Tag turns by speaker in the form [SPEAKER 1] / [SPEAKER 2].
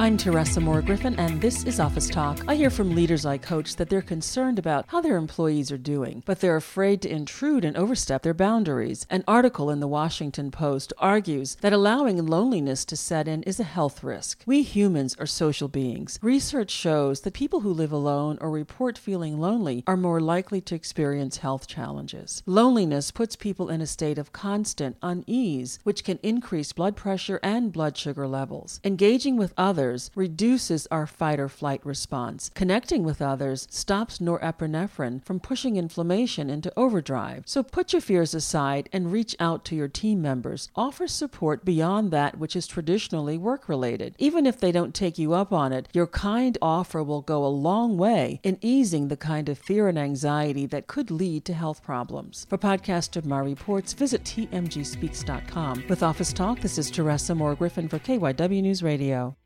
[SPEAKER 1] I'm Teresa Moore Griffin, and this is Office Talk. I hear from leaders I coach that they're concerned about how their employees are doing, but they're afraid to intrude and overstep their boundaries. An article in the Washington Post argues that allowing loneliness to set in is a health risk. We humans are social beings. Research shows that people who live alone or report feeling lonely are more likely to experience health challenges. Loneliness puts people in a state of constant unease, which can increase blood pressure and blood sugar levels. Engaging with others reduces our fight or flight response. Connecting with others stops norepinephrine from pushing inflammation into overdrive. So put your fears aside and reach out to your team members. Offer support beyond that which is traditionally work related. Even if they don't take you up on it, your kind offer will go a long way in easing the kind of fear and anxiety that could lead to health problems. For podcast of my reports, visit tmgspeaks.com. With Office Talk, this is Teresa Moore Griffin for KYW News Radio.